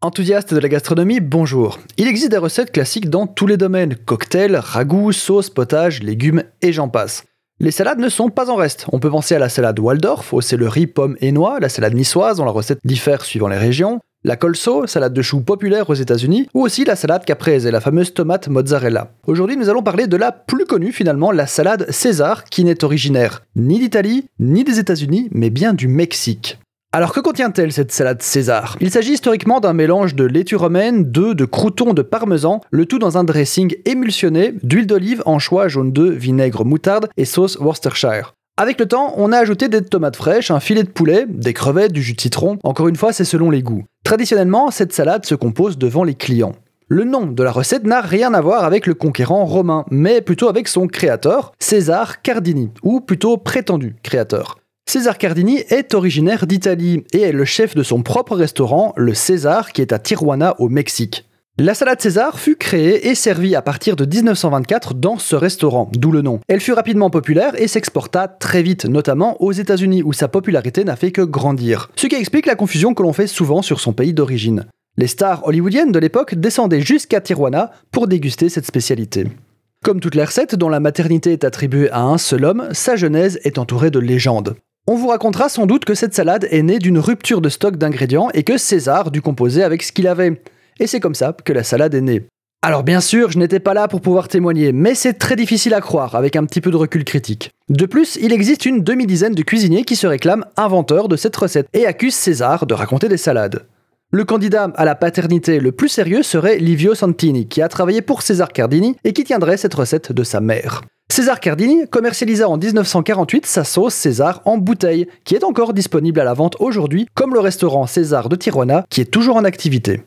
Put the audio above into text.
Enthousiaste de la gastronomie, bonjour. Il existe des recettes classiques dans tous les domaines cocktails, ragoûts, sauces, potages, légumes et j'en passe. Les salades ne sont pas en reste. On peut penser à la salade Waldorf, au céleri, pommes et noix, la salade niçoise dont la recette diffère suivant les régions, la colso, salade de choux populaire aux États-Unis, ou aussi la salade caprese, la fameuse tomate mozzarella. Aujourd'hui, nous allons parler de la plus connue finalement, la salade César, qui n'est originaire ni d'Italie, ni des États-Unis, mais bien du Mexique. Alors que contient-elle cette salade César? Il s'agit historiquement d'un mélange de laitue romaine, d'œufs, de croutons, de parmesan, le tout dans un dressing émulsionné d'huile d'olive, anchois, jaune d'œuf, vinaigre, moutarde et sauce Worcestershire. Avec le temps, on a ajouté des tomates fraîches, un filet de poulet, des crevettes, du jus de citron. Encore une fois, c'est selon les goûts. Traditionnellement, cette salade se compose devant les clients. Le nom de la recette n'a rien à voir avec le conquérant romain, mais plutôt avec son créateur, César Cardini, ou plutôt prétendu créateur. César Cardini est originaire d'Italie et est le chef de son propre restaurant, le César, qui est à Tijuana au Mexique. La salade César fut créée et servie à partir de 1924 dans ce restaurant, d'où le nom. Elle fut rapidement populaire et s'exporta très vite, notamment aux États-Unis où sa popularité n'a fait que grandir. Ce qui explique la confusion que l'on fait souvent sur son pays d'origine. Les stars hollywoodiennes de l'époque descendaient jusqu'à Tijuana pour déguster cette spécialité. Comme toutes les recettes dont la maternité est attribuée à un seul homme, sa genèse est entourée de légendes. On vous racontera sans doute que cette salade est née d'une rupture de stock d'ingrédients et que César dut composer avec ce qu'il avait. Et c'est comme ça que la salade est née. Alors bien sûr, je n'étais pas là pour pouvoir témoigner, mais c'est très difficile à croire avec un petit peu de recul critique. De plus, il existe une demi-dizaine de cuisiniers qui se réclament inventeurs de cette recette et accusent César de raconter des salades. Le candidat à la paternité le plus sérieux serait Livio Santini, qui a travaillé pour César Cardini et qui tiendrait cette recette de sa mère. César Cardini commercialisa en 1948 sa sauce César en bouteille, qui est encore disponible à la vente aujourd'hui, comme le restaurant César de Tijuana, qui est toujours en activité.